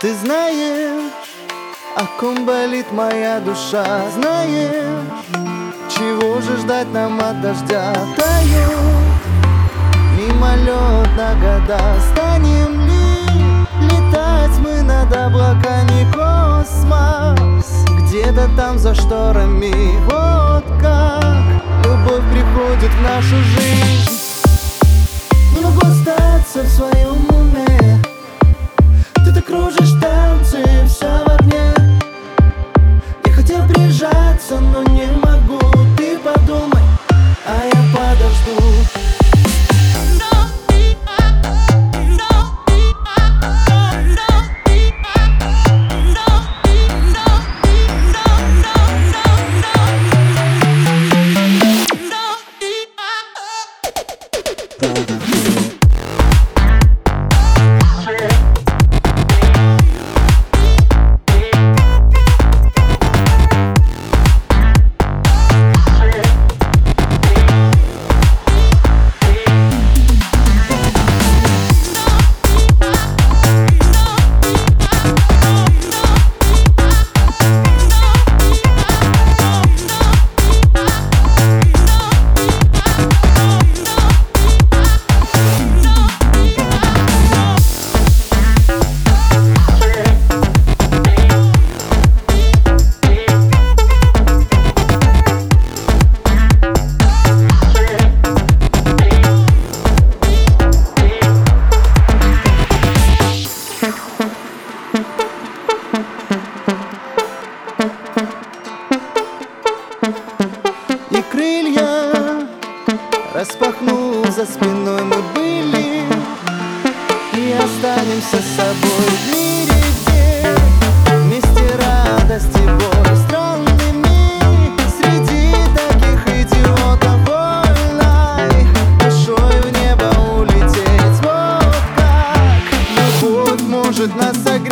Ты знаешь, о ком болит моя душа? Знаешь, чего же ждать нам от дождя? Тают мимолетно года. Станем ли летать мы над облаками Космос? Где-то там за шторами. Вот как любовь приходит в нашу жизнь остаться в своем уме. Ты так кружишь танцы, вся в огне. Я хотел прижаться, но не могу. Ты подумай, а я подожду. И одну за спиной мы были. И останемся с собой в мире, Вместе радость и боль странными. Среди таких идиотов вольной Душой в небо улететь, вот как. Любовь может нас согреть.